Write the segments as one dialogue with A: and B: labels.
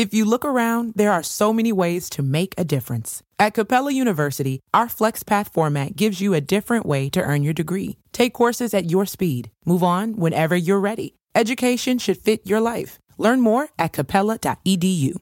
A: If you look around, there are so many ways to make a difference. At Capella University, our FlexPath format gives you a different way to earn your degree. Take courses at your speed. Move on whenever you're ready. Education should fit your life. Learn more at capella.edu.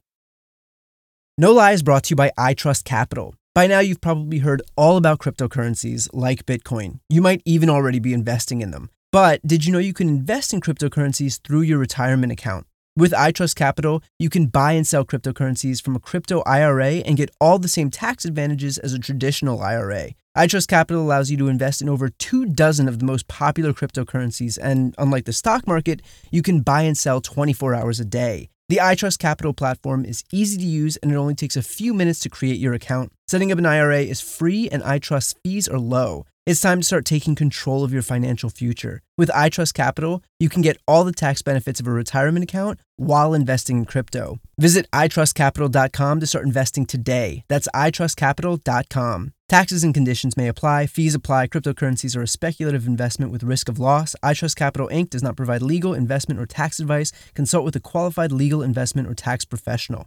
B: No Lie is brought to you by iTrust Capital. By now, you've probably heard all about cryptocurrencies like Bitcoin. You might even already be investing in them. But did you know you can invest in cryptocurrencies through your retirement account? With iTrust Capital, you can buy and sell cryptocurrencies from a crypto IRA and get all the same tax advantages as a traditional IRA. iTrust Capital allows you to invest in over two dozen of the most popular cryptocurrencies, and unlike the stock market, you can buy and sell 24 hours a day. The iTrust Capital platform is easy to use and it only takes a few minutes to create your account. Setting up an IRA is free and iTrust fees are low. It's time to start taking control of your financial future. With iTrust Capital, you can get all the tax benefits of a retirement account while investing in crypto. Visit itrustcapital.com to start investing today. That's itrustcapital.com. Taxes and conditions may apply. Fees apply. Cryptocurrencies are a speculative investment with risk of loss. iTrust Capital Inc. does not provide legal, investment, or tax advice. Consult with a qualified legal investment or tax professional.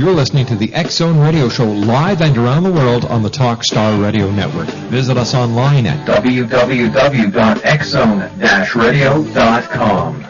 C: You're listening to the Zone Radio Show live and around the world on the Talkstar Radio Network. Visit us online at
D: www.xzone-radio.com.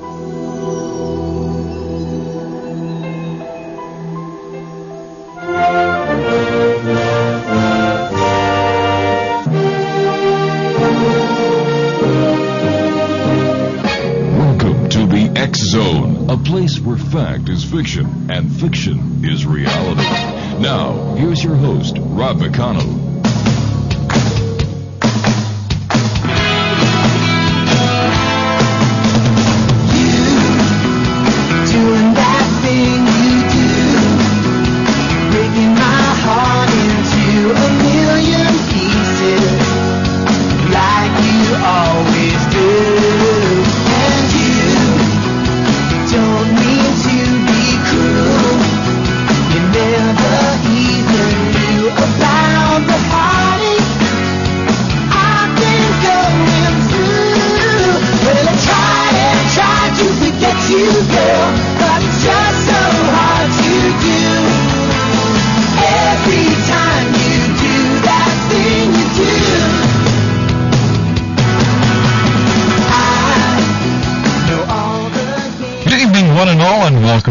E: Fiction and fiction is reality. Now, here's your host, Rob McConnell.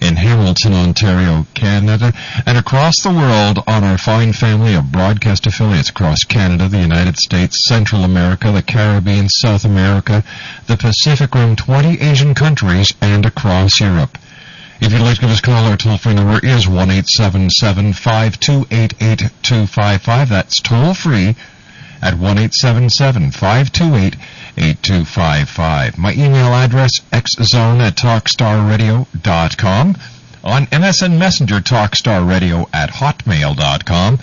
C: in Hamilton, Ontario, Canada, and across the world on our fine family of broadcast affiliates across Canada, the United States, Central America, the Caribbean, South America, the Pacific Rim, 20 Asian countries, and across Europe. If you'd like to give us a call, our toll-free number is 1-877-528-8255. That's toll-free at 1-877-528-8255. 8255. My email address, xzone at talkstarradio.com. On MSN Messenger, talkstarradio at hotmail.com.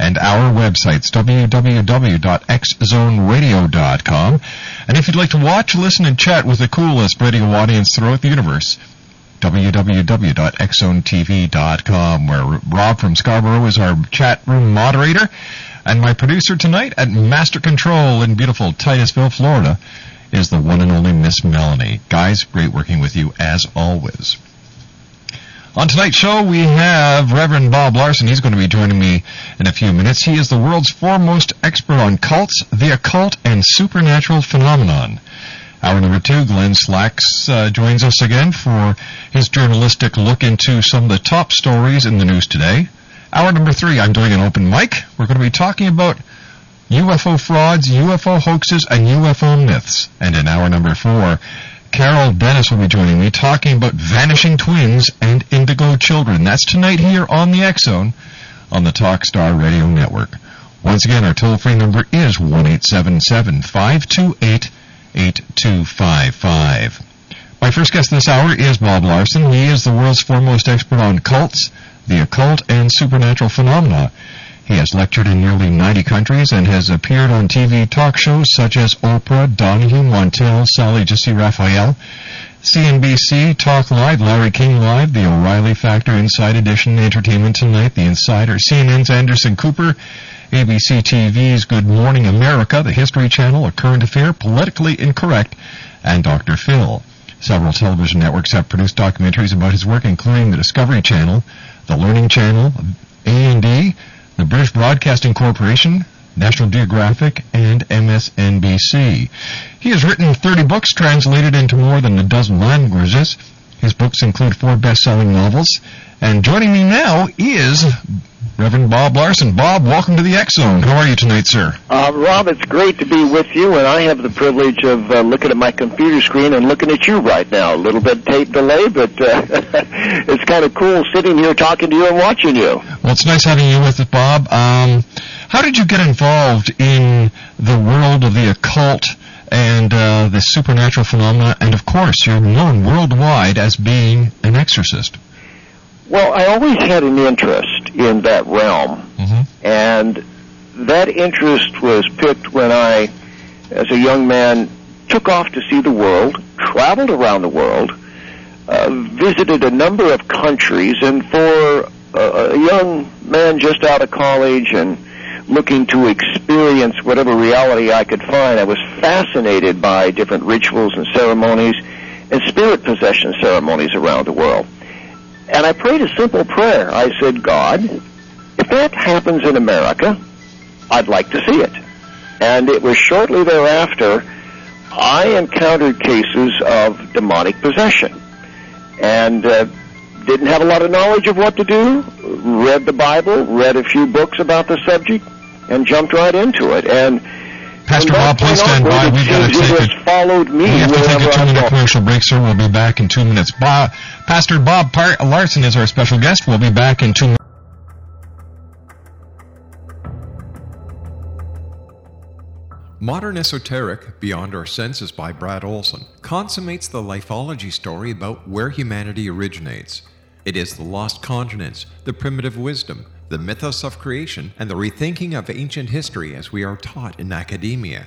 C: And our websites, www.xzoneradio.com. And if you'd like to watch, listen, and chat with the coolest radio audience throughout the universe, www.xzonetv.com, where Rob from Scarborough is our chat room moderator. And my producer tonight at Master Control in beautiful Titusville, Florida, is the one and only Miss Melanie. Guys, great working with you as always. On tonight's show, we have Reverend Bob Larson. He's going to be joining me in a few minutes. He is the world's foremost expert on cults, the occult, and supernatural phenomenon. Hour number two, Glenn Slacks uh, joins us again for his journalistic look into some of the top stories in the news today. Hour number three, I'm doing an open mic. We're going to be talking about UFO frauds, UFO hoaxes, and UFO myths. And in hour number four, Carol Dennis will be joining me talking about vanishing twins and indigo children. That's tonight here on the X Zone on the Talkstar Radio Network. Once again, our toll-free number is one 528 8255 My first guest this hour is Bob Larson. He is the world's foremost expert on cults, the occult, and supernatural phenomena. He has lectured in nearly 90 countries and has appeared on TV talk shows such as Oprah, Donahue, Montel, Sally Jessy Raphael, CNBC, Talk Live, Larry King Live, The O'Reilly Factor, Inside Edition, Entertainment Tonight, The Insider, CNN's Anderson Cooper, ABC TV's Good Morning America, The History Channel, A Current Affair, Politically Incorrect, and Dr. Phil. Several television networks have produced documentaries about his work, including the Discovery Channel, the Learning Channel, A&E, the British Broadcasting Corporation, National Geographic, and MSNBC. He has written 30 books translated into more than a dozen languages. His books include four best-selling novels. And joining me now is Reverend Bob Larson. Bob, welcome to the X Zone. How are you tonight, sir?
D: Uh, Rob, it's great to be with you, and I have the privilege of uh, looking at my computer screen and looking at you right now. A little bit tape delay, but uh, it's kind of cool sitting here talking to you and watching you.
C: Well, it's nice having you with us, Bob. Um, how did you get involved in the world of the occult and uh, the supernatural phenomena? And of course, you're known worldwide as being an exorcist.
D: Well, I always had an interest in that realm,
C: Mm-hmm.
D: and that interest was picked when I, as a young man, took off to see the world, traveled around the world, uh, visited a number of countries, and for a, a young man just out of college and looking to experience whatever reality I could find, I was fascinated by different rituals and ceremonies and spirit possession ceremonies around the world. And I prayed a simple prayer. I said, God, if that happens in America, I'd like to see it. And it was shortly thereafter I encountered cases of demonic possession. And uh, didn't have a lot of knowledge of what to do, read the Bible, read a few books about the subject, and jumped right into it. And
C: Pastor Bob, please
D: point
C: stand by. We've got to take
D: it
C: a
D: followed me
C: We have to take a
D: wherever
C: two
D: I
C: minute commercial break, sir. We'll be back in two minutes. Bob, Pastor Bob Par- Larson is our special guest. We'll be back in two minutes.
F: Modern Esoteric, Beyond Our Senses by Brad Olson, consummates the lifology story about where humanity originates. It is the lost continents, the primitive wisdom, the mythos of creation, and the rethinking of ancient history as we are taught in academia.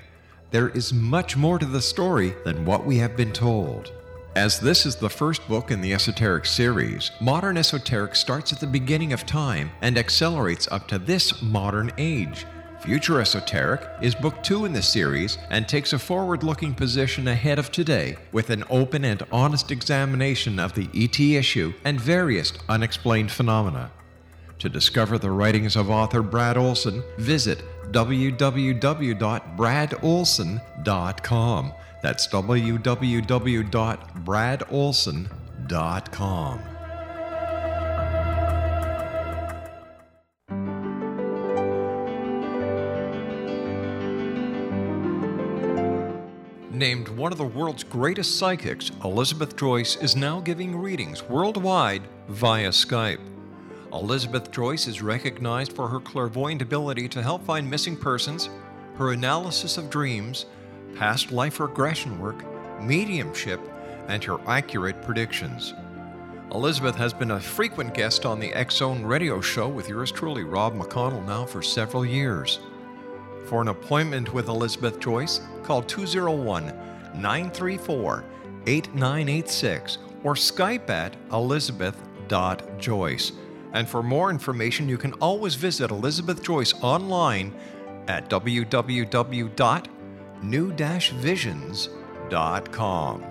F: There is much more to the story than what we have been told. As this is the first book in the Esoteric series, Modern Esoteric starts at the beginning of time and accelerates up to this modern age. Future Esoteric is book two in the series and takes a forward looking position ahead of today with an open and honest examination of the ET issue and various unexplained phenomena. To discover the writings of author Brad Olson, visit www.bradolson.com. That's www.bradolson.com. Named one of the world's greatest psychics, Elizabeth Joyce is now giving readings worldwide via Skype. Elizabeth Joyce is recognized for her clairvoyant ability to help find missing persons, her analysis of dreams, past life regression work, mediumship, and her accurate predictions. Elizabeth has been a frequent guest on the X Zone radio show with yours truly, Rob McConnell, now for several years. For an appointment with Elizabeth Joyce, call 201 934 8986 or Skype at elizabeth.joyce. And for more information, you can always visit Elizabeth Joyce online at www.new-visions.com.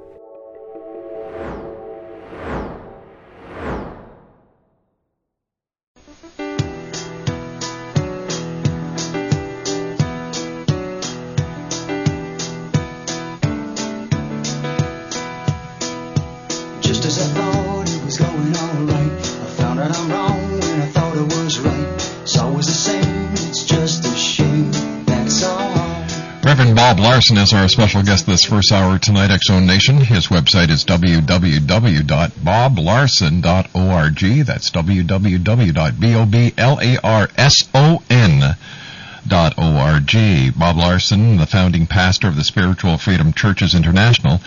C: Reverend Bob Larson is our special guest this first hour tonight, Zone Nation. His website is www.boblarson.org. That's www.boblarson.org. Bob Larson, the founding pastor of the Spiritual Freedom Churches International,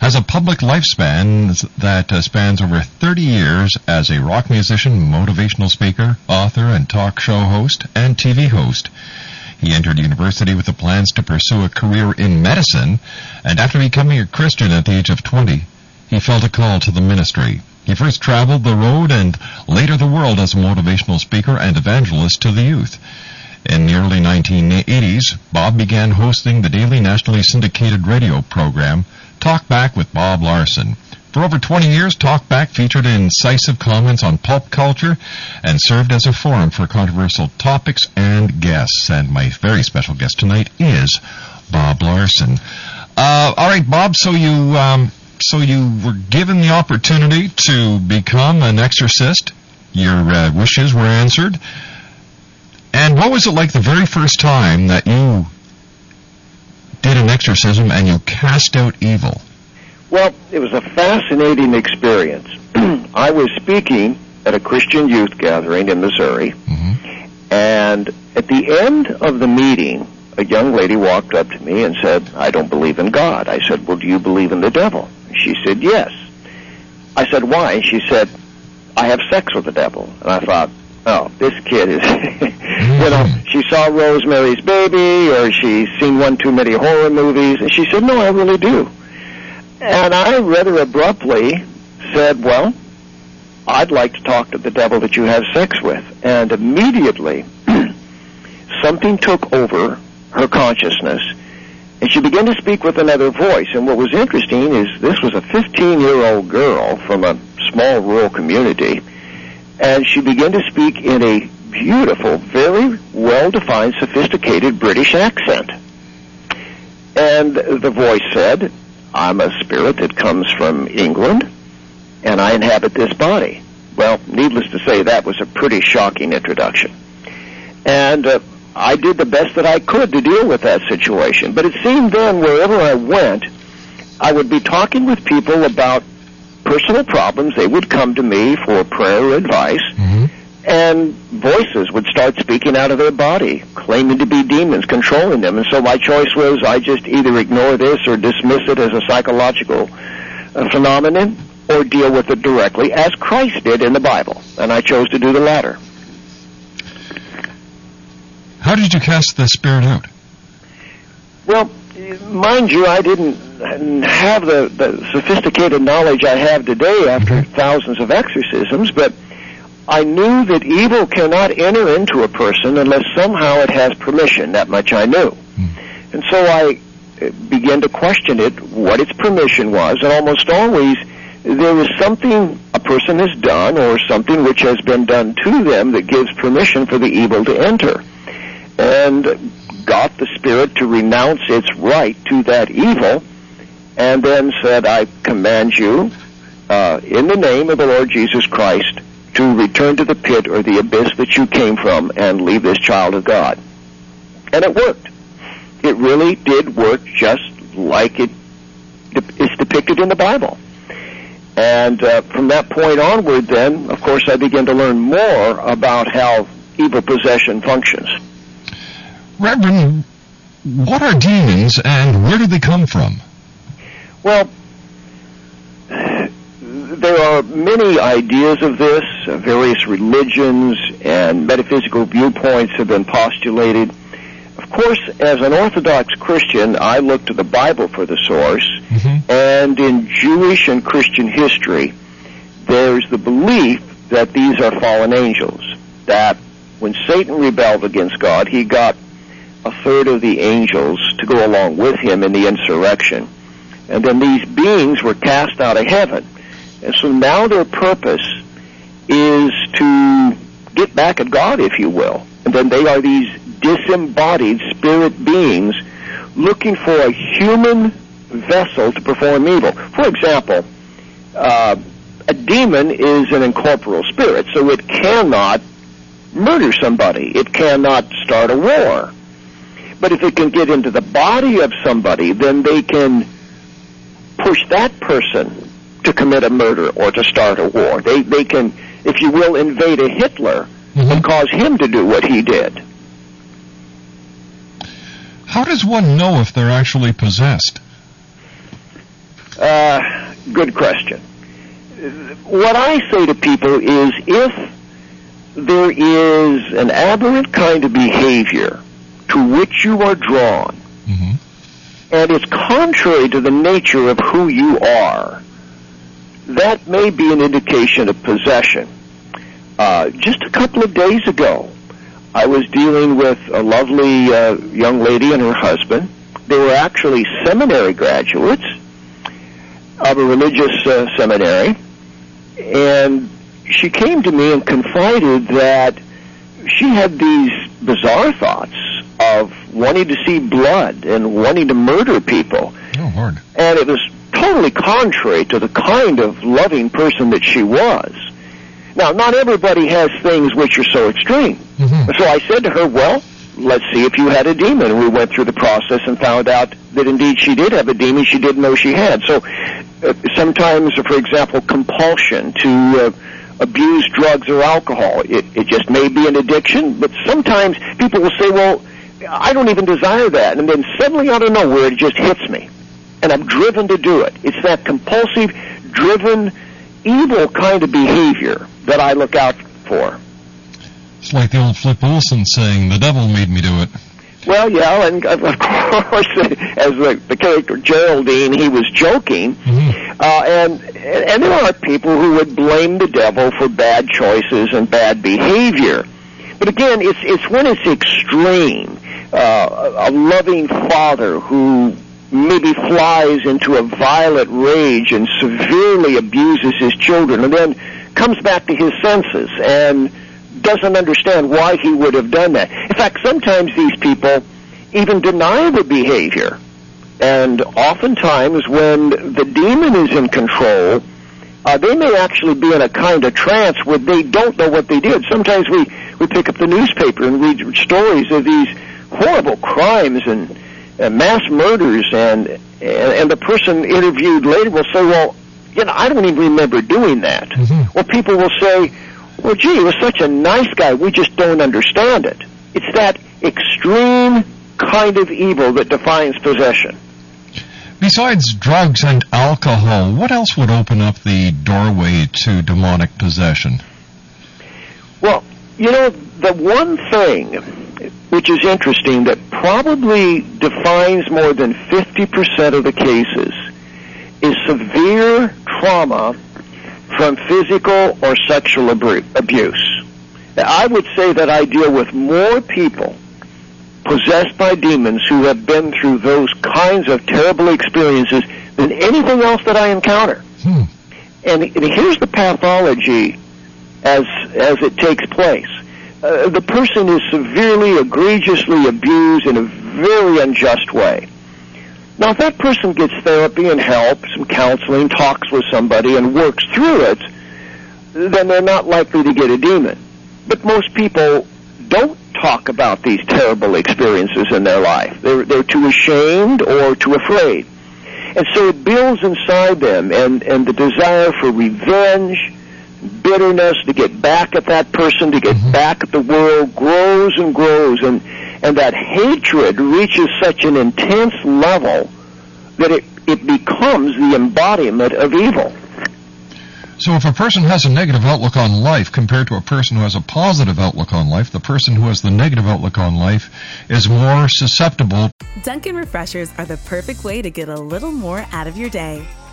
C: has a public lifespan that uh, spans over 30 years as a rock musician, motivational speaker, author, and talk show host and TV host. He entered university with the plans to pursue a career in medicine, and after becoming a Christian at the age of 20, he felt a call to the ministry. He first traveled the road and later the world as a motivational speaker and evangelist to the youth. In the early 1980s, Bob began hosting the daily nationally syndicated radio program, Talk Back with Bob Larson. For over 20 years, Talkback featured incisive comments on pulp culture and served as a forum for controversial topics and guests. And my very special guest tonight is Bob Larson. Uh, all right, Bob. So you um, so you were given the opportunity to become an exorcist. Your uh, wishes were answered. And what was it like the very first time that you did an exorcism and you cast out evil?
D: Well, it was a fascinating experience. I was speaking at a Christian youth gathering in Missouri, mm-hmm. and at the end of the meeting, a young lady walked up to me and said, I don't believe in God. I said, Well, do you believe in the devil? She said, Yes. I said, Why? She said, I have sex with the devil. And I thought, Oh, this kid is, you know, mm-hmm. she saw Rosemary's Baby or she's seen one too many horror movies. And she said, No, I really do. And I rather abruptly said, Well, I'd like to talk to the devil that you have sex with. And immediately, something took over her consciousness, and she began to speak with another voice. And what was interesting is this was a 15 year old girl from a small rural community, and she began to speak in a beautiful, very well defined, sophisticated British accent. And the voice said, I'm a spirit that comes from England, and I inhabit this body. Well, needless to say, that was a pretty shocking introduction. And uh, I did the best that I could to deal with that situation. But it seemed then, wherever I went, I would be talking with people about personal problems. They would come to me for prayer or advice, and voices would start speaking out of their body, claiming to be demons controlling them. And so my choice was I just either ignore this or dismiss it as a psychological uh, phenomenon or deal with it directly, as Christ did in the Bible. And I chose to do the latter.
C: How did you cast the spirit out?
D: Well, mind you, I didn't have the, the sophisticated knowledge I have today after thousands of exorcisms, but I knew that evil cannot enter into a person unless somehow it has permission. That much I knew. And so I uh, began to question it, what its permission was, and almost always there is something a person has done or something which has been done to them that gives permission for the evil to enter. And got the spirit to renounce its right to that evil, and then said, I command you, uh, in the name of the Lord Jesus Christ, to return to the pit or the abyss that you came from and leave this child of God. And it worked. It really did work just like it is depicted in the Bible. And uh, from that point onward, then, of course, I began to learn more about how evil possession functions.
C: Reverend, what are demons and where do they come from?
D: Well, there are many ideas of this. Uh, various religions and metaphysical viewpoints have been postulated. Of course, as an Orthodox Christian, I look to the Bible for the source. And in Jewish and Christian history, there's the belief that these are fallen angels. That when Satan rebelled against God, he got a third of the angels to go along with him in the insurrection. And then these beings were cast out of heaven. And so now their purpose is to get back at God, if you will. And then they are these disembodied spirit beings looking for a human vessel to perform evil. For example, uh, a demon is an incorporeal spirit, so it cannot murder somebody. It cannot start a war. But if it can get into the body of somebody, then they can push that person to commit a murder or to start a war. They they can, if you will, invade a Hitler and cause him to do what he did.
C: How does one know if they're actually possessed?
D: Uh, good question. What I say to people is if there is an aberrant kind of behavior to which you are drawn, and it's contrary to the nature of who you are, that may be an indication of possession. Uh, just a couple of days ago, I was dealing with a lovely uh, young lady and her husband. They were actually seminary graduates of a religious uh, seminary, and she came to me and confided that she had these bizarre thoughts of wanting to see blood and wanting to murder people.
C: Oh, Lord.
D: And it was totally contrary to the kind of loving person that she was. Now, not everybody has things which are so extreme. So I said to her, well, let's see if you had a demon. And we went through the process and found out that indeed she did have a demon she didn't know she had. So uh, sometimes, for example, compulsion to uh, abuse drugs or alcohol, it, it just may be an addiction, but sometimes people will say, well, I don't even desire that. And then suddenly out of nowhere, it just hits me. And I'm driven to do it. It's that compulsive, driven, evil kind of behavior that I look out for.
C: It's like the old Flip Wilson saying, the devil made me do it.
D: Well, yeah, and of of course, as the, the character Geraldine, he was joking, uh, and and there are people who would blame the devil for bad choices and bad behavior. But again, it's it's when it's extreme. Uh, a loving father who maybe flies into a violent rage and severely abuses his children, and then comes back to his senses and doesn't understand why he would have done that. In fact, sometimes these people even deny the behavior. And oftentimes when the demon is in control, uh, they may actually be in a kind of trance where they don't know what they did. Sometimes we, we pick up the newspaper and read stories of these horrible crimes and, and mass murders and, and and the person interviewed later will say, well, you know, I don't even remember doing that. Mm-hmm. Or people will say, well, gee, he was such a nice guy, we just don't understand it. It's that extreme kind of evil that defines possession.
C: Besides drugs and alcohol, what else would open up the doorway to demonic possession?
D: Well, you know, the one thing which is interesting, that probably defines more than 50% of the cases, is severe trauma from physical or sexual abuse. Now, I would say that I deal with more people possessed by demons who have been through those kinds of terrible experiences than anything else that I encounter.
C: Hmm.
D: And, and here's the pathology as as it takes place. Uh, the person is severely, egregiously abused in a very unjust way. Now, if that person gets therapy and help, some counseling, talks with somebody, and works through it, then they're not likely to get a demon. But most people don't talk about these terrible experiences in their life. They're, they're too ashamed or too afraid. And so it builds inside them, and, and the desire for revenge, bitterness to get back at that person, to get
C: Mm-hmm.
D: back at the world, grows and grows, and, and that hatred reaches such an intense level that it, it becomes the embodiment of evil.
C: So if a person has a negative outlook on life compared to a person who has a positive outlook on life, the person who has the negative outlook on life is more susceptible.
G: Dunkin' Refreshers are the perfect way to get a little more out of your day.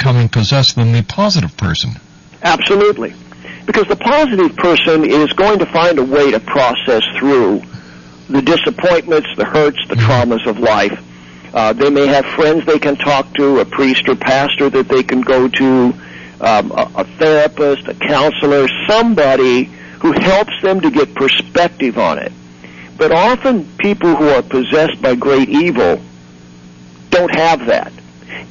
C: becoming possessed than the positive person.
D: Absolutely. Because the positive person is going to find a way to process through the disappointments, the hurts, the traumas of life. Uh, they may have friends they can talk to, a priest or pastor that they can go to, um, a, a therapist, a counselor, somebody who helps them to get perspective on it. But often people who are possessed by great evil don't have that.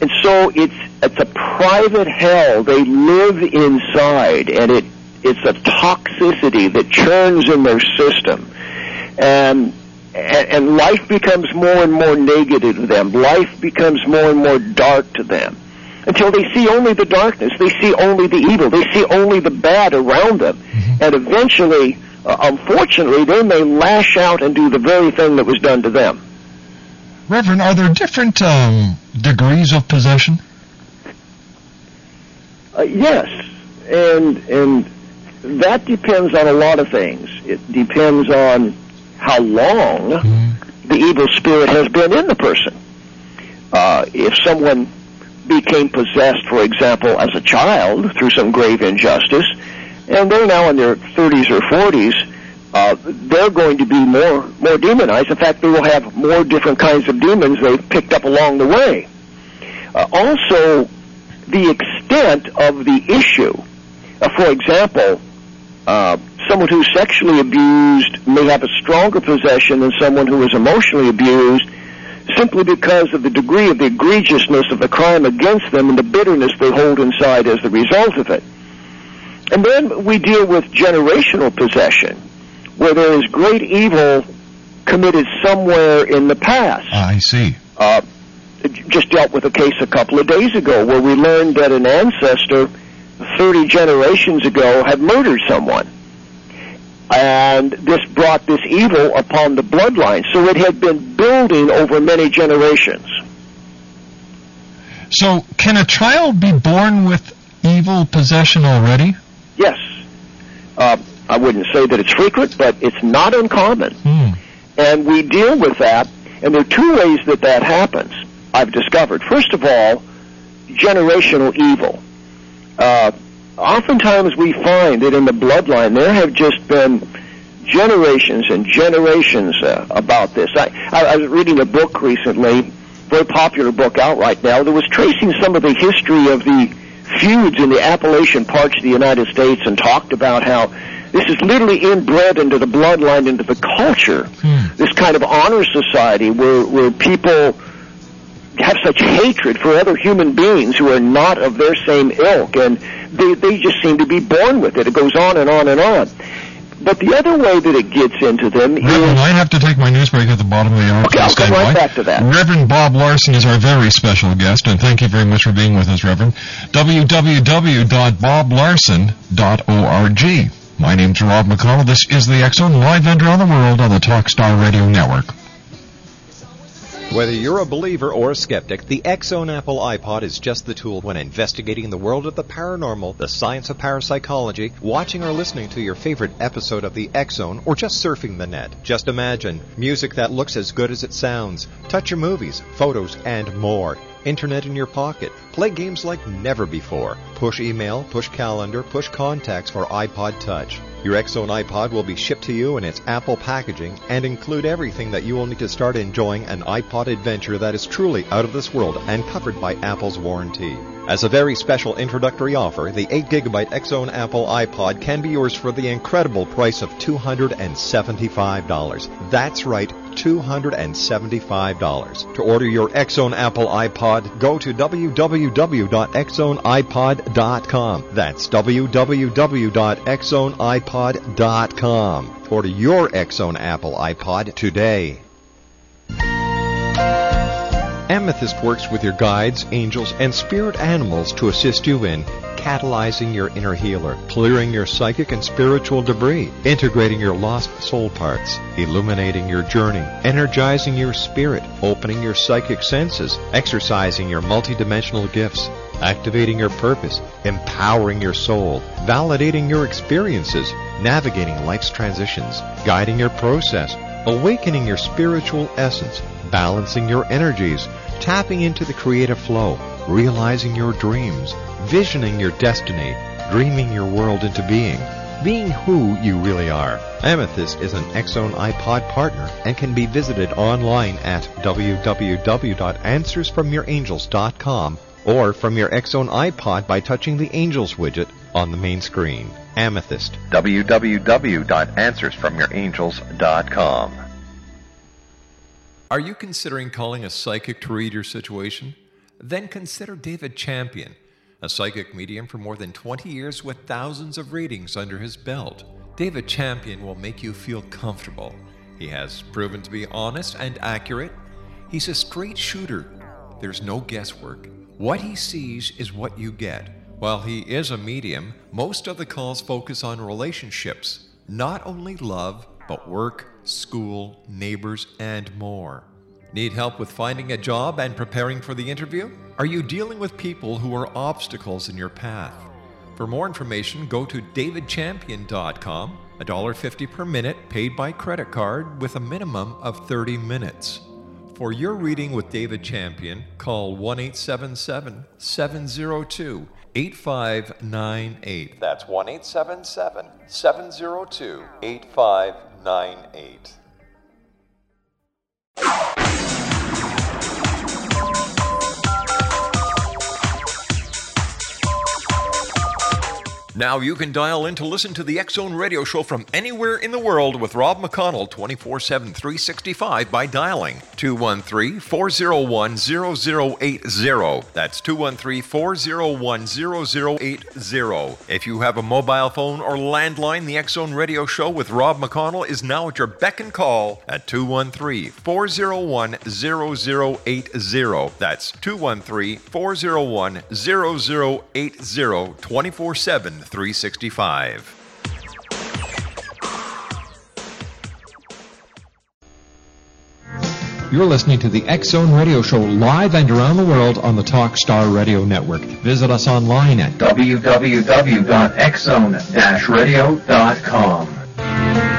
D: And so it's it's a private hell. They live inside, and it it's a toxicity that churns in their system, and and, life becomes more and more negative to them. Life becomes more and more dark to them until they see only the darkness. They see only the evil. They see only the bad around them, and eventually, uh, unfortunately, they may lash out and do the very thing that was done to them.
C: Reverend, are there different um, degrees of possession?
D: Uh, yes, and and that depends on a lot of things. It depends on how long the evil spirit has been in the person. Uh, if someone became possessed, for example, as a child through some grave injustice, and they're now in their 30s or 40s, uh, they're going to be more more demonized. In fact, they will have more different kinds of demons they've picked up along the way. Uh, also, the extent of the issue. Uh, for example, uh, someone who's sexually abused may have a stronger possession than someone who is emotionally abused, simply because of the degree of the egregiousness of the crime against them and the bitterness they hold inside as the result of it. And then we deal with generational possession, where there is great evil committed somewhere in the past.
C: I see.
D: Uh, just dealt with a case a couple of days ago where we learned that an ancestor 30 generations ago had murdered someone. And this brought this evil upon the bloodline. So it had been building over many generations.
C: So, can a child be born with evil possession already?
D: Yes. Uh, I wouldn't say that it's frequent, but it's not uncommon.
C: Hmm.
D: And we deal with that, and there are two ways that that happens, I've discovered. First of all, generational evil. Uh, oftentimes we find that in the bloodline there have just been generations and generations uh, about this. I, I, I was reading a book recently, very popular book out right now, that was tracing some of the history of the feuds in the Appalachian parts of the United States and talked about how this is literally inbred into the bloodline, into the culture. Hmm. This kind of honor society where, where people have such hatred for other human beings who are not of their same ilk, and they, they just seem to be born with it. It goes on and on and on. But the other way that it gets into them is
C: Reverend, I have to take my news break at the bottom of the hour.
D: Okay, I'll come right
C: by.
D: back to that.
C: Reverend Bob Larson is our very special guest, and thank you very much for being with us, Reverend. www.boblarson.org. My name's Rob McConnell. This is the X Zone Live Vendor on the World on the Talkstar Radio Network.
F: Whether you're a believer or a skeptic, the X Zone Apple iPod is just the tool when investigating the world of the paranormal, the science of parapsychology, watching or listening to your favorite episode of the X Zone, or just surfing the net. Just imagine music that looks as good as it sounds, touch your movies, photos, and more. Internet in your pocket. Play games like never before. Push email, push calendar, push contacts for iPod Touch. Your X Zone iPod will be shipped to you in its Apple packaging and include everything that you will need to start enjoying an iPod adventure that is truly out of this world and covered by Apple's warranty. As a very special introductory offer, the 8GB X Zone Apple iPod can be yours for the incredible price of $275. That's right, $275. To order your X Zone Apple iPod, go to www.exxonipod.com. That's www.exxonipod.com. Order your X Zone Apple iPod today. Amethyst works with your guides, angels, and spirit animals to assist you in catalyzing your inner healer, clearing your psychic and spiritual debris, integrating your lost soul parts, illuminating your journey, energizing your spirit, opening your psychic senses, exercising your multidimensional gifts, activating your purpose, empowering your soul, validating your experiences, navigating life's transitions, guiding your process, awakening your spiritual essence, balancing your energies, tapping into the creative flow, realizing your dreams, visioning your destiny, dreaming your world into being, being who you really are. Amethyst is an X Zone iPod partner and can be visited online at www.answersfromyourangels.com or from your X Zone iPod by touching the Angels widget on the main screen. Amethyst. www.answersfromyourangels.com.
H: Are you considering calling a psychic to read your situation? Then consider David Champion, a psychic medium for more than 20 years with thousands of readings under his belt. David Champion will make you feel comfortable. He has proven to be honest and accurate. He's a straight shooter. There's no guesswork. What he sees is what you get. While he is a medium, most of the calls focus on relationships, not only love, but work, school, neighbors, and more. Need help with finding a job and preparing for the interview? Are you dealing with people who are obstacles in your path? For more information, go to davidchampion.com, $1.50 per minute paid by credit card with a minimum of 30 minutes. For your reading with David Champion, call 1 877 702 8598. That's 1 877 702 8598. 998.
F: Now you can dial in to listen to the Zone radio show from anywhere in the world with Rob McConnell 24 7 365 by dialing 213 401 0080. That's 213 401 0080. If you have a mobile phone or landline, the Zone radio show with Rob McConnell is now at your beck and call at 213 401 0080. That's 213 401 0080 24 7 365.
C: You're listening to the X Zone Radio Show live and around the world on the Talkstar Radio Network. Visit us online at
D: www.xzone-radio.com.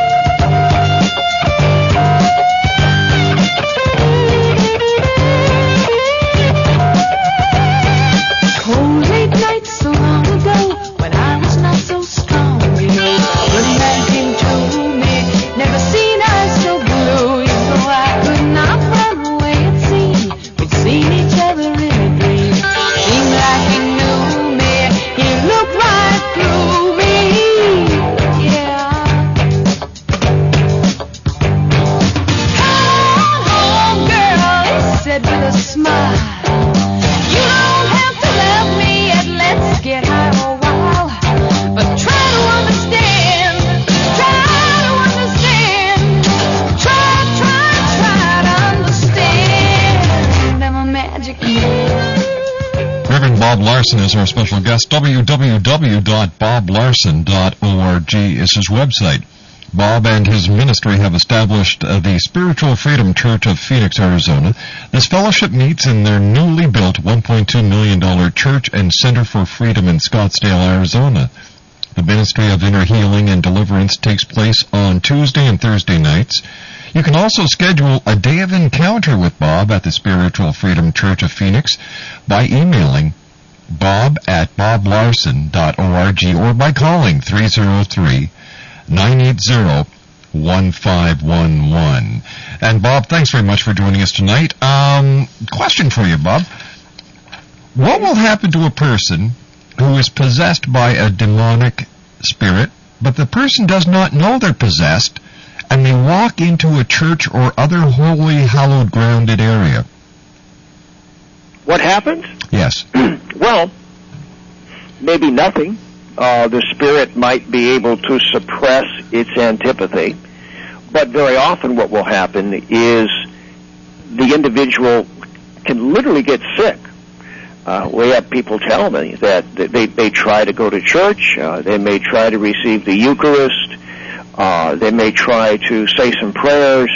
C: Larson is our special guest. www.boblarson.org is his website. Bob and his ministry have established uh, the Spiritual Freedom Church of Phoenix, Arizona. This fellowship meets in their newly built $1.2 million church and Center for Freedom in Scottsdale, Arizona. The ministry of inner healing and deliverance takes place on Tuesday and Thursday nights. You can also schedule a day of encounter with Bob at the Spiritual Freedom Church of Phoenix by emailing bob at boblarson.org or by calling 303 980 1511. And Bob, thanks very much for joining us tonight. Um, question for you, Bob. What will happen to a person who is possessed by a demonic spirit, but the person does not know they're possessed, and they walk into a church or other holy, hallowed, grounded area?
D: What happens?
C: Yes.
D: well, maybe nothing. Uh, the spirit might be able to suppress its antipathy, but very often what will happen is the individual can literally get sick. Uh, we have people tell me that they, they try to go to church, uh, they may try to receive the Eucharist, uh, they may try to say some prayers,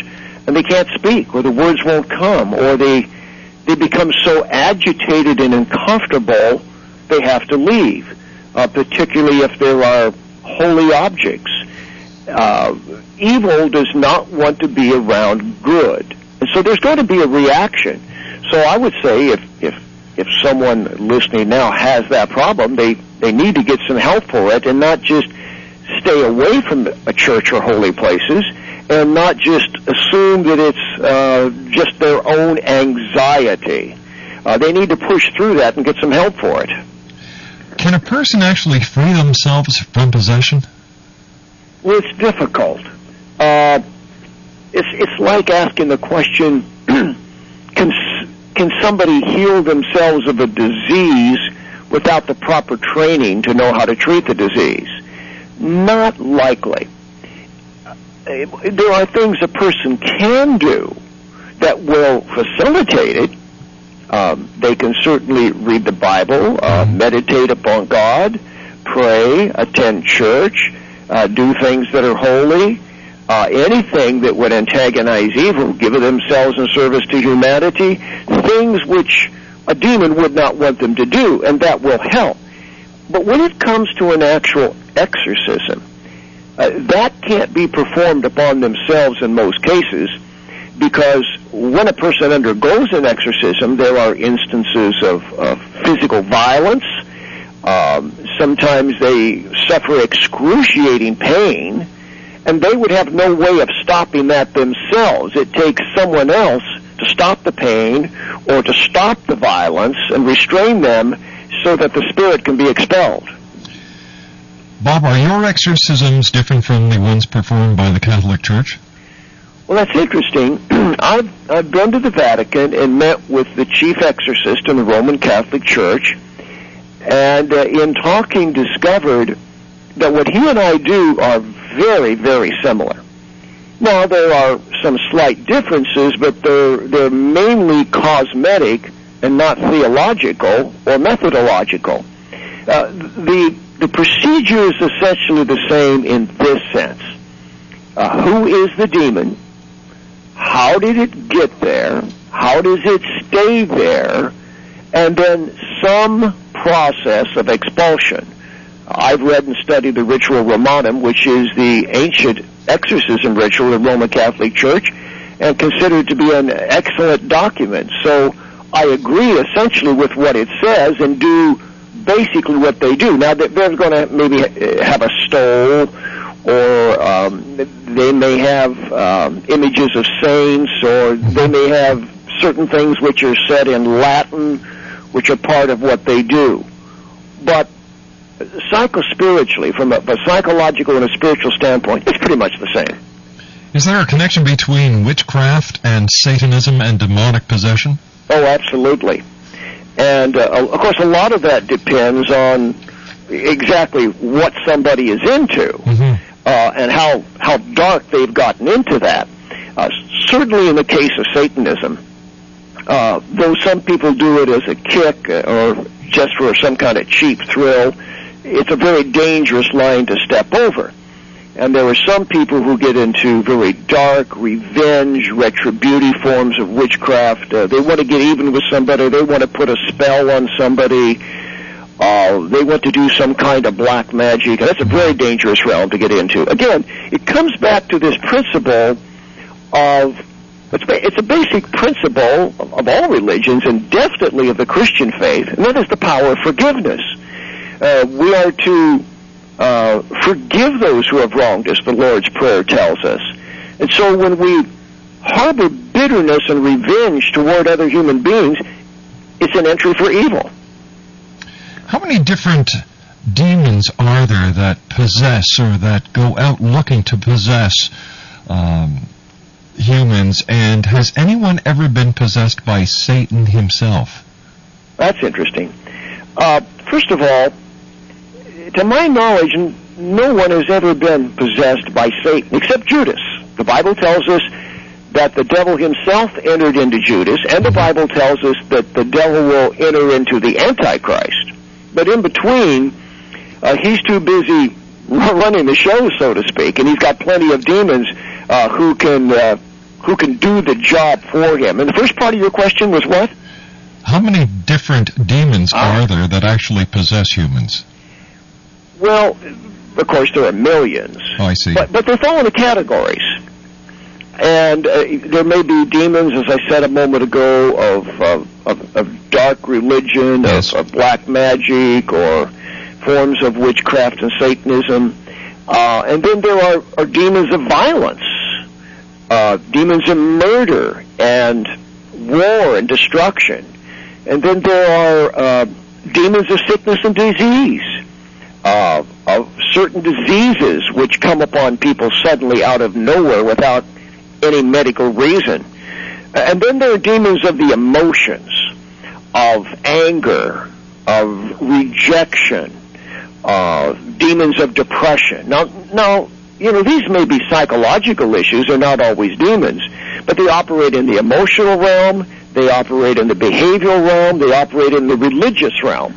D: and they can't speak, or the words won't come, or they they become so agitated and uncomfortable they have to leave, uh, particularly if there are holy objects. Uh, evil does not want to be around good, and so there's going to be a reaction. So I would say if if if someone listening now has that problem, they they need to get some help for it, and not just stay away from a church or holy places, and not just assume that it's uh, just their own anxiety. Uh, they need to push through that and get some help for it.
C: Can a person actually free themselves from possession?
D: Well, it's difficult. Uh, it's it's like asking the question: Can can somebody heal themselves of a disease without the proper training to know how to treat the disease? Not likely. Uh, There are things a person can do that will facilitate it. Um, they can certainly read the Bible, uh, meditate upon God, pray, attend church, uh, do things that are holy. uh, anything that would antagonize evil, give themselves in service to humanity, things which a demon would not want them to do, and that will help. But when it comes to an actual exorcism, uh, that can't be performed upon themselves in most cases because when a person undergoes an exorcism, there are instances of, of physical violence. Um, sometimes they suffer excruciating pain, and they would have no way of stopping that themselves. It takes someone else to stop the pain or to stop the violence and restrain them so that the spirit can be expelled.
C: Bob, are your exorcisms different from the ones performed by the Catholic Church?
D: Well, that's interesting. I've, I've been to the Vatican and met with the chief exorcist in the Roman Catholic Church, and uh, in talking, discovered that what he and I do are very, very similar. Now, there are some slight differences, but they're, they're mainly cosmetic and not theological or methodological. Uh, the, the procedure is essentially the same in this sense. Uh, who is the demon? How did it get there? How does it stay there? And then some process of expulsion. I've read and studied the Rituale Romanum, which is the ancient exorcism ritual of the Roman Catholic Church, and consider it to be an excellent document. So I agree essentially with what it says and do basically what they do. Now they're going to maybe have a stole, or um, they may have um, images of saints, or they may have certain things which are said in Latin, which are part of what they do. But psychospiritually, from a, a psychological and a spiritual standpoint, it's pretty much the same.
C: Is there a connection between witchcraft and Satanism and demonic possession?
D: Oh, absolutely. And uh, of course, a lot of that depends on exactly what somebody is into
C: mm-hmm.
D: uh, and how how dark they've gotten into that. Uh, certainly, in the case of Satanism, uh, though some people do it as a kick or just for some kind of cheap thrill, it's a very dangerous line to step over. And there are some people who get into very dark, revenge, retributive forms of witchcraft. Uh, they want to get even with somebody. They want to put a spell on somebody. Uh, they want to do some kind of black magic. And that's a very dangerous realm to get into. Again, it comes back to this principle of it's, a basic principle of, of all religions and definitely of the Christian faith, and that is the power of forgiveness. Uh, we are to uh, forgive those who have wronged us, the Lord's Prayer tells us. And so when we harbor bitterness and revenge toward other human beings, it's an entry for evil.
C: How many different demons are there that possess or that go out looking to possess um, humans? And has anyone ever been possessed by Satan himself?
D: That's interesting. Uh, first of all, to my knowledge, no one has ever been possessed by Satan except Judas. The Bible tells us that the devil himself entered into Judas, and the Bible tells us that the devil will enter into the Antichrist. But in between, uh, he's too busy running the show, so to speak, and he's got plenty of demons uh, who can uh, who can do the job for him. And the first part of your question was what?
C: How many different demons are there that actually possess humans?
D: Well, of course, there are millions.
C: Oh, I see.
D: But, but they fall into categories. And uh, there may be demons, as I said a moment ago, of, of, of, of dark religion, of, of black magic, or forms of witchcraft and Satanism. Uh, and then there are, are demons of violence, uh, demons of murder and war and destruction. And then there are uh, demons of sickness and disease uh, of certain diseases which come upon people suddenly out of nowhere without any medical reason. And then there are demons of the emotions, of anger, of rejection, uh, demons of depression. Now, now, you know, these may be psychological issues, they're not always demons, but they operate in the emotional realm, they operate in the behavioral realm, they operate in the religious realm.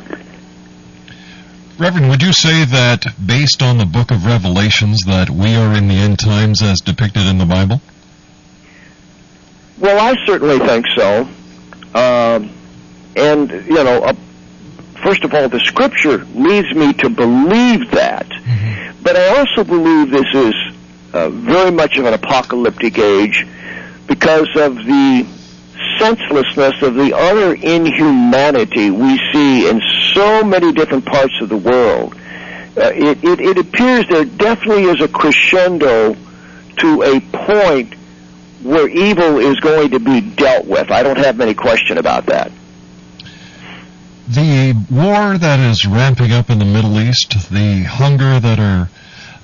C: Reverend, would you say that based on the book of Revelations that we are in the end times as depicted in the Bible?
D: Well, I certainly think so. Um, and, you know, uh, first of all, the scripture leads me to believe that. But I also believe this is uh, very much of an apocalyptic age because of the senselessness of the utter inhumanity we see in so many different parts of the world. Uh, it, it, it appears there definitely is a crescendo to a point where evil is going to be dealt with. I don't have any question about that.
C: The war that is ramping up in the Middle East, the hunger that are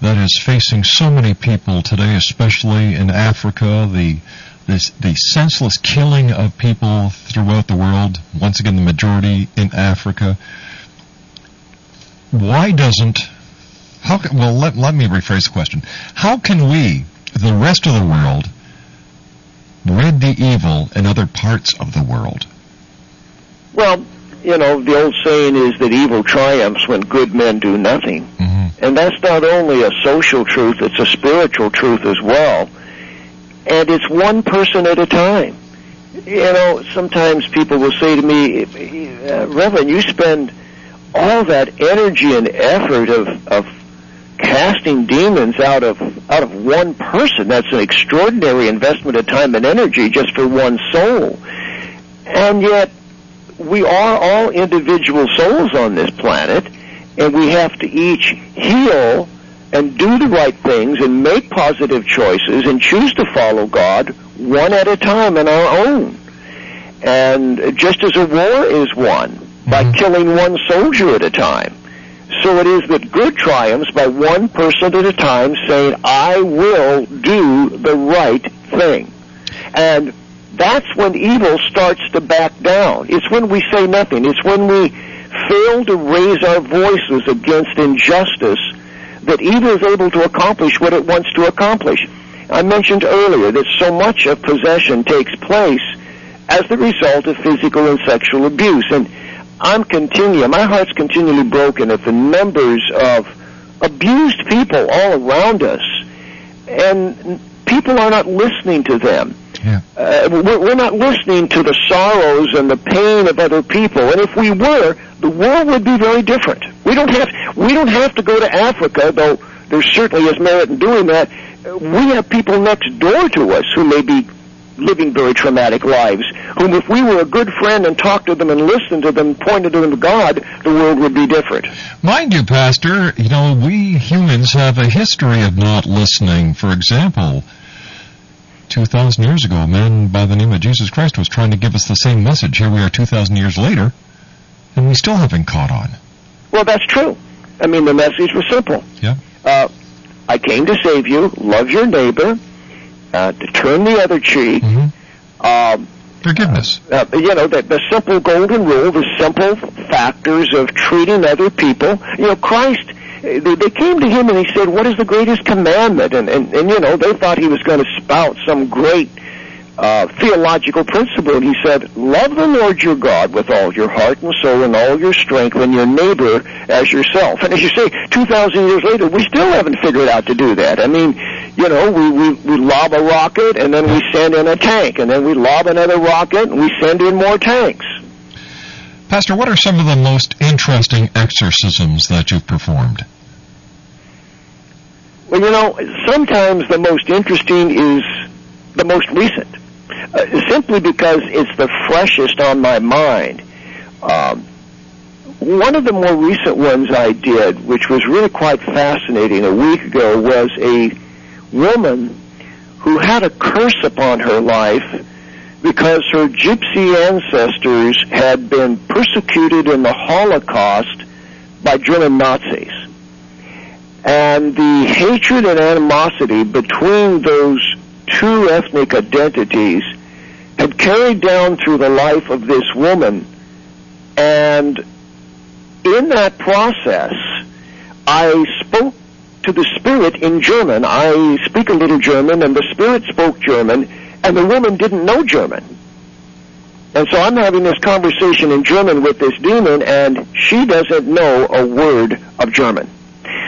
C: that is facing so many people today, especially in Africa, the this, the senseless killing of people throughout the world, once again the majority in Africa. Why doesn't how can, well let, let me rephrase the question. How can we, the rest of the world, rid the evil in other parts of the world?
D: Well, you know, the old saying is that evil triumphs when good men do nothing. Mm-hmm. And that's not only a social truth, it's a spiritual truth as well. And it's one person at a time. You know, sometimes people will say to me, uh, Reverend, you spend all that energy and effort of, of casting demons out of out of one person. That's an extraordinary investment of time and energy just for one soul. And yet we are all individual souls on this planet, and we have to each heal and do the right things and make positive choices and choose to follow God one at a time in our own. And just as a war is won by mm-hmm. killing one soldier at a time, so it is that good triumphs by one person at a time saying, I will do the right thing. And that's when evil starts to back down. It's when we say nothing. It's when we fail to raise our voices against injustice that evil is able to accomplish what it wants to accomplish. I mentioned earlier that so much of possession takes place as the result of physical and sexual abuse. And I'm continuing, my heart's continually broken at the numbers of abused people all around us. And people are not listening to them. Uh, we're, we're not listening to the sorrows and the pain of other people. And if we were, the world would be very different. We don't have we don't have to go to Africa, though there certainly is merit in doing that. We have people next door to us who may be living very traumatic lives, whom if we were a good friend and talked to them and listened to them, pointed to them to God, the world would be different.
C: Mind you, Pastor, you know, we humans have a history of not listening. For example, 2,000 years ago, a man by the name of Jesus Christ was trying to give us the same message. Here we are 2,000 years later, and we still haven't caught on.
D: Well, that's true. I mean, the message was simple.
C: Yeah.
D: Uh, I came to save you. Love your neighbor. Uh, to turn the other cheek. Um,
C: Forgiveness.
D: uh, you know, the, the simple golden rule, the simple factors of treating other people. You know, Christ, they, came to him and he said, what is the greatest commandment? And, and, and you know, they thought he was going to spout some great uh, theological principle. And he said, love the Lord your God with all your heart and soul and all your strength and your neighbor as yourself. And as you say, 2,000 years later, we still haven't figured out to do that. I mean, you know, we, we, we lob a rocket and then we send in a tank and then we lob another rocket and we send in more tanks.
C: Pastor, what are some of the most interesting exorcisms that you've performed?
D: Well, you know, sometimes the most interesting is the most recent, uh, simply because it's the freshest on my mind. Um, one of the more recent ones I did, which was really quite fascinating a week ago, was a woman who had a curse upon her life because her gypsy ancestors had been persecuted in the Holocaust by German Nazis. And the hatred and animosity between those two ethnic identities had carried down through the life of this woman. And in that process, I spoke to the spirit in German. I speak a little German, and the spirit spoke German, and the woman didn't know German. And so I'm having this conversation in German with this demon, and she doesn't know a word of German.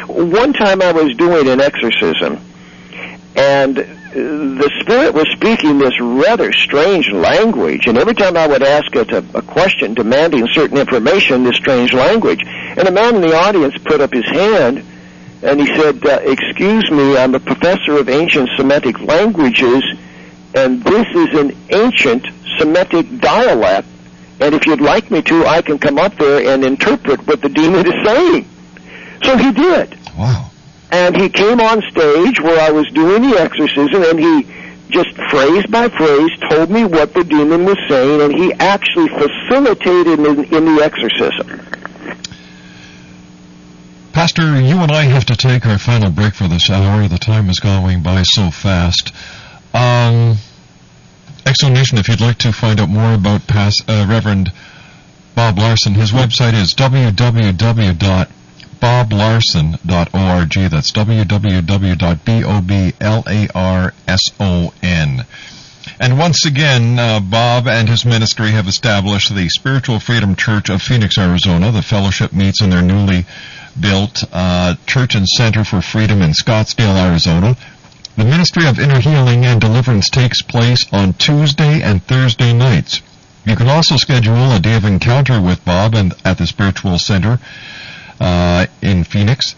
D: One time I was doing an exorcism, and the spirit was speaking this rather strange language, and every time I would ask it a, a question demanding certain information, this strange language, and a man in the audience put up his hand, and he said, uh, "Excuse me, I'm a professor of ancient Semitic languages, and this is an ancient Semitic dialect, and if you'd like me to, I can come up there and interpret what the demon is saying." So he did.
C: Wow.
D: And he came on stage where I was doing the exorcism, and he just phrase by phrase told me what the demon was saying, and he actually facilitated in, in the exorcism.
C: Pastor, you and I have to take our final break for this hour. The time is going by so fast. Um, Exonation, if you'd like to find out more about past, uh, Reverend Bob Larson, his website is www.boblarson.org. That's www.boblarson. And once again, uh, Bob and his ministry have established the Spiritual Freedom Church of Phoenix, Arizona. The fellowship meets in their newly built uh, Church and Center for Freedom in Scottsdale, Arizona. The Ministry of Inner Healing and Deliverance takes place on Tuesday and Thursday nights. You can also schedule a day of encounter with Bob and at the Spiritual Center uh, in Phoenix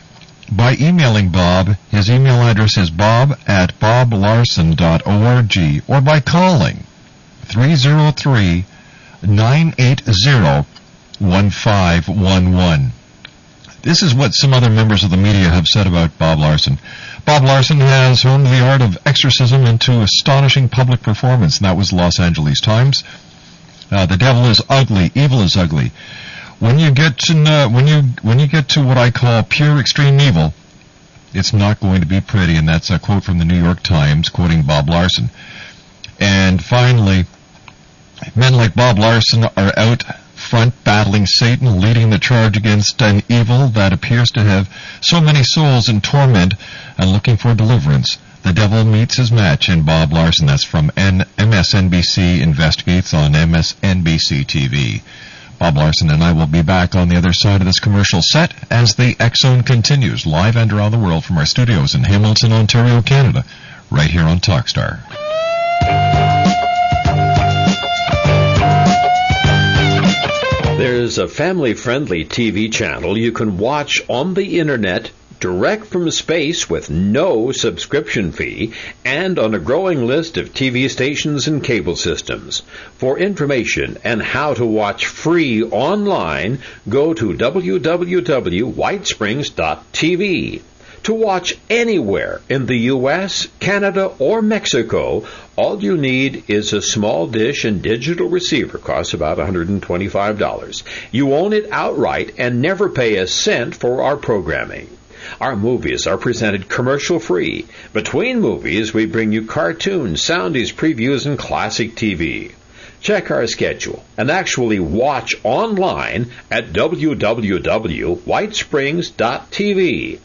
C: by emailing Bob. His email address is bob at boblarson.org or by calling 303 980 1511. This is what some other members of the media have said about Bob Larson. Bob Larson has honed the art of exorcism into astonishing public performance, and that was Los Angeles Times. Uh, the devil is ugly, evil is ugly. When you get to when you when you get to what I call pure extreme evil, it's not going to be pretty, and that's a quote from the New York Times quoting Bob Larson. And finally, men like Bob Larson are out front battling Satan, leading the charge against an evil that appears to have so many souls in torment and looking for deliverance. The devil meets his match in Bob Larson. That's from N- MSNBC Investigates on MSNBC TV. Bob Larson and I will be back on the other side of this commercial set as the X Zone continues live and around the world from our studios in Hamilton, Ontario, Canada, right here on Talkstar.
I: There's a family friendly TV channel you can watch on the internet direct from space with no subscription fee and on a growing list of TV stations and cable systems. For information and how to watch free online, go to www.whitesprings.tv. To watch anywhere in the U.S., Canada, or Mexico, all you need is a small dish and digital receiver. Costs about $125. You own it outright and never pay a cent for our programming. Our movies are presented commercial free. Between movies, we bring you cartoons, soundies, previews, and classic TV. Check our schedule and actually watch online at www.whitesprings.tv.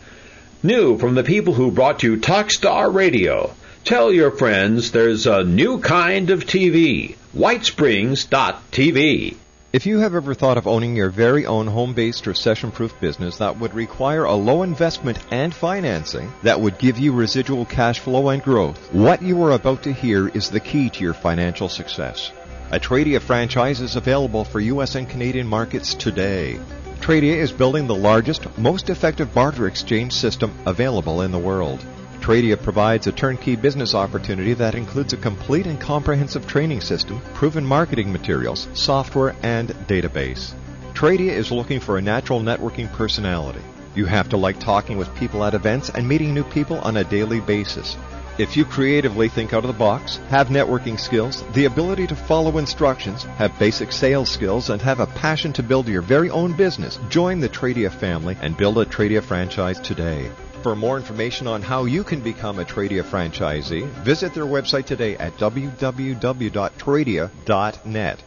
I: New from the people who brought you Talkstar Radio. Tell your friends there's a new kind of TV. Whitesprings.tv.
F: If you have ever thought of owning your very own home-based or session-proof business that would require a low investment and financing that would give you residual cash flow and growth, what you are about to hear is the key to your financial success. A Tradia franchise is available for U.S. and Canadian markets today. Tradia is building the largest, most effective barter exchange system available in the world. Tradia provides a turnkey business opportunity that includes a complete and comprehensive training system, proven marketing materials, software, and database. Tradia is looking for a natural networking personality. You have to like talking with people at events and meeting new people on a daily basis. If you creatively think out of the box, have networking skills, the ability to follow instructions, have basic sales skills, and have a passion to build your very own business, join the Tradia family and build a Tradia franchise today. For more information on how you can become a Tradia franchisee, visit their website today at www.tradia.net.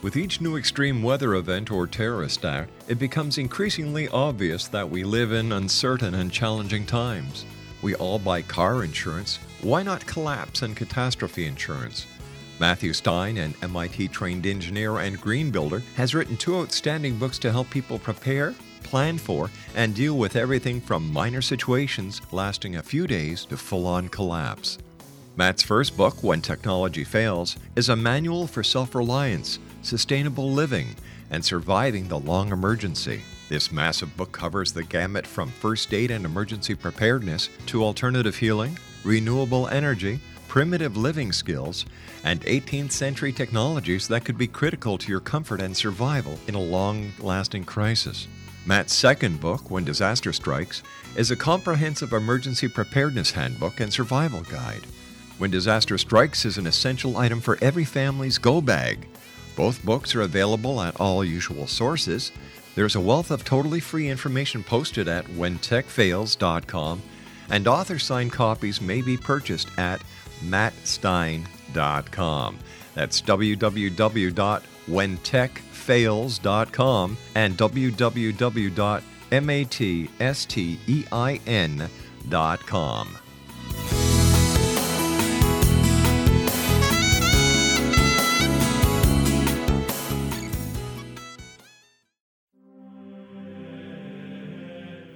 C: With each new extreme weather event or terrorist act, it becomes increasingly obvious that we live in uncertain and challenging times.
F: We all buy car insurance. Why not collapse and catastrophe insurance? Matthew Stein, an MIT trained engineer and green builder, has written two outstanding books to help people prepare, plan for, and deal with everything from minor situations lasting a few days to full on collapse. Matt's first book, When Technology Fails, is a manual for self reliance, sustainable living, and surviving the long emergency. This massive book covers the gamut from first aid and emergency preparedness to alternative healing, renewable energy, primitive living skills, and 18th century technologies that could be critical to your comfort and survival in a long lasting crisis. Matt's second book, When Disaster Strikes, is a comprehensive emergency preparedness handbook and survival guide. When Disaster Strikes is an essential item for every family's go bag. Both books are available at all usual sources. There's a wealth of totally free information posted at whentechfails.com, and author signed copies may be purchased at mattstein.com. That's www.whentechfails.com and www.mattstein.com.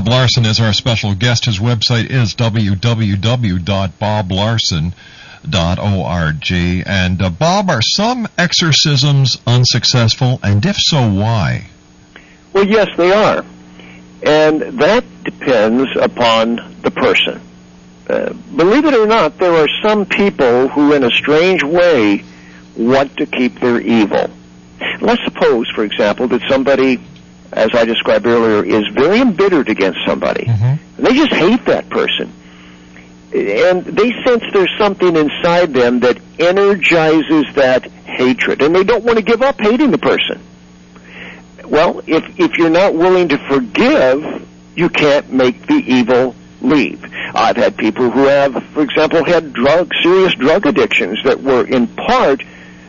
C: Bob Larson is our special guest. His website is www.boblarson.org. And uh, Bob, are some exorcisms unsuccessful? And if so, why?
D: Well, yes, they are. And that depends upon the person. Uh, believe it or not, there are some people who, in a strange way, want to keep their evil. Let's suppose, for example, that somebody, as I described earlier, is very embittered against somebody. Mm-hmm. And they just hate that person. And they sense there's something inside them that energizes that hatred. And they don't want to give up hating the person. Well, if, if you're not willing to forgive, you can't make the evil leave. I've had people who have, for example, had drug, serious drug addictions that were in part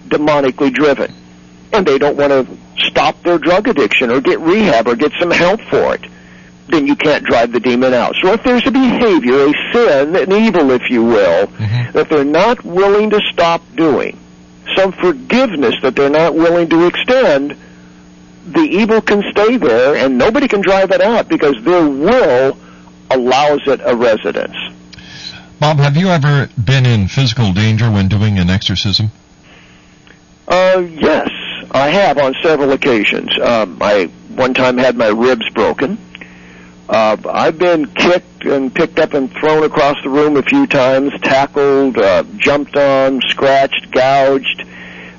D: demonically driven. And they don't want to stop their drug addiction or get rehab or get some help for it. Then you can't drive the demon out. So if there's a behavior, a sin, an evil, if you will, that they're not willing to stop doing, some forgiveness that they're not willing to extend, the evil can stay there and nobody can drive it out because their will allows it a residence.
C: Bob, have you ever been in physical danger when doing an exorcism?
D: Uh, yes, I have on several occasions. Um, I one time had my ribs broken. Uh, I've been kicked and picked up and thrown across the room a few times, tackled, uh, jumped on, scratched, gouged.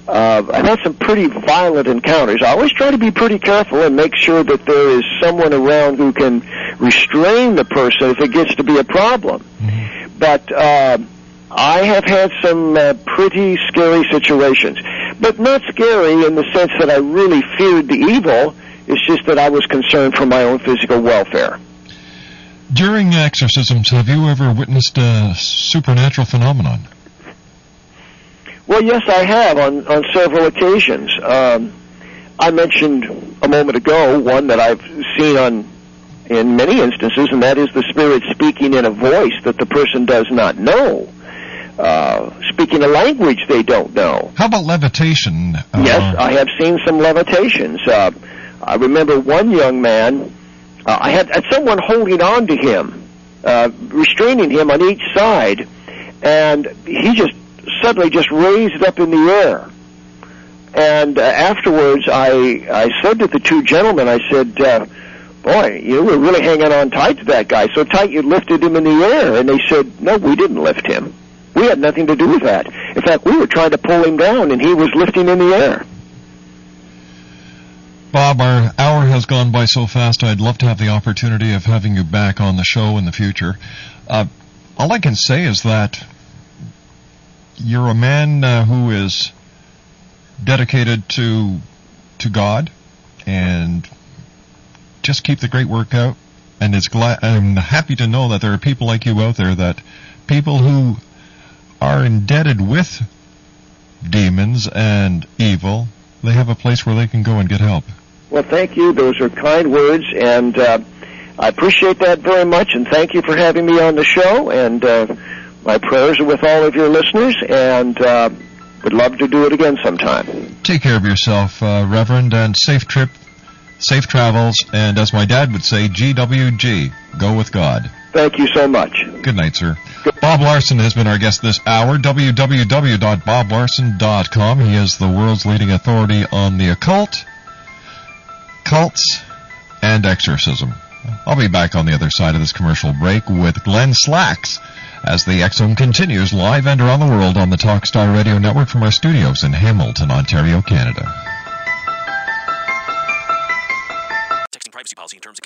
D: Uh, I've had some pretty violent encounters. I always try to be pretty careful and make sure that there is someone around who can restrain the person if it gets to be a problem. But uh, I have had some uh, pretty scary situations, but not scary in the sense that I really feared the evil. It's just that I was concerned for my own physical welfare.
C: During exorcisms, have you ever witnessed a supernatural phenomenon?
D: Well, yes, I have on on several occasions. Um, I mentioned a moment ago one that I've seen on in many instances, and that is the spirit speaking in a voice that the person does not know, uh, speaking a language they don't know.
C: How about levitation? Uh,
D: Yes, I have seen some levitations. Uh, I remember one young man. Uh, I had, had someone holding on to him, uh, restraining him on each side, and he just suddenly just raised up in the air. And uh, afterwards, I I said to the two gentlemen, I said, uh, "Boy, you were really hanging on tight to that guy, so tight you lifted him in the air." And they said, "No, we didn't lift him. We had nothing to do with that. In fact, we were trying to pull him down, and he was lifting in the air."
C: Bob, our hour has gone by so fast. I'd love to have the opportunity of having you back on the show in the future. Uh, all I can say is that you're a man uh, who is dedicated to to God, and just keep the great work out. And it's glad I'm happy to know that there are people like you out there that people who are indebted with demons and evil, they have a place where they can go and get help.
D: Well, thank you. Those are kind words, and uh, I appreciate that very much. And thank you for having me on the show. And uh, my prayers are with all of your listeners, and uh, would love to do it again sometime.
C: Take care of yourself, uh, Reverend, and safe trip, safe travels, and as my dad would say, GWG, go with God.
D: Thank you so much.
C: Good night, sir. Bob Larson has been our guest this hour. www.boblarson.com. He is the world's leading authority on the occult, cults, and exorcism. I'll be back on the other side of this commercial break with Glenn Slacks as the X Zone continues live and around the world on the Talkstar Radio Network from our studios in Hamilton, Ontario, Canada.
J: Texting privacy policy and terms and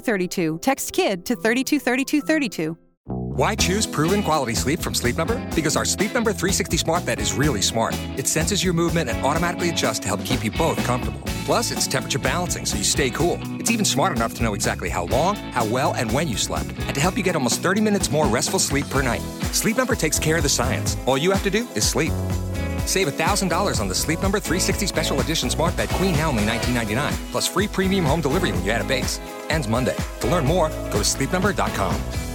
K: 323232. Text KID to 323232.
L: Why choose proven quality sleep from Sleep Number? Because our Sleep Number 360 smart bed is really smart. It senses your movement and automatically adjusts to help keep you both comfortable. Plus, it's temperature balancing so you stay cool. It's even smart enough to know exactly how long, how well, and when you slept, and to help you get almost 30 minutes more restful sleep per night. Sleep Number takes care of the science. All you have to do is sleep. Save $1,000 on the Sleep Number 360 Special Edition Smart Bed Queen now only $19.99, plus free premium home delivery when you add a base. Ends Monday. To learn more, go to sleepnumber.com.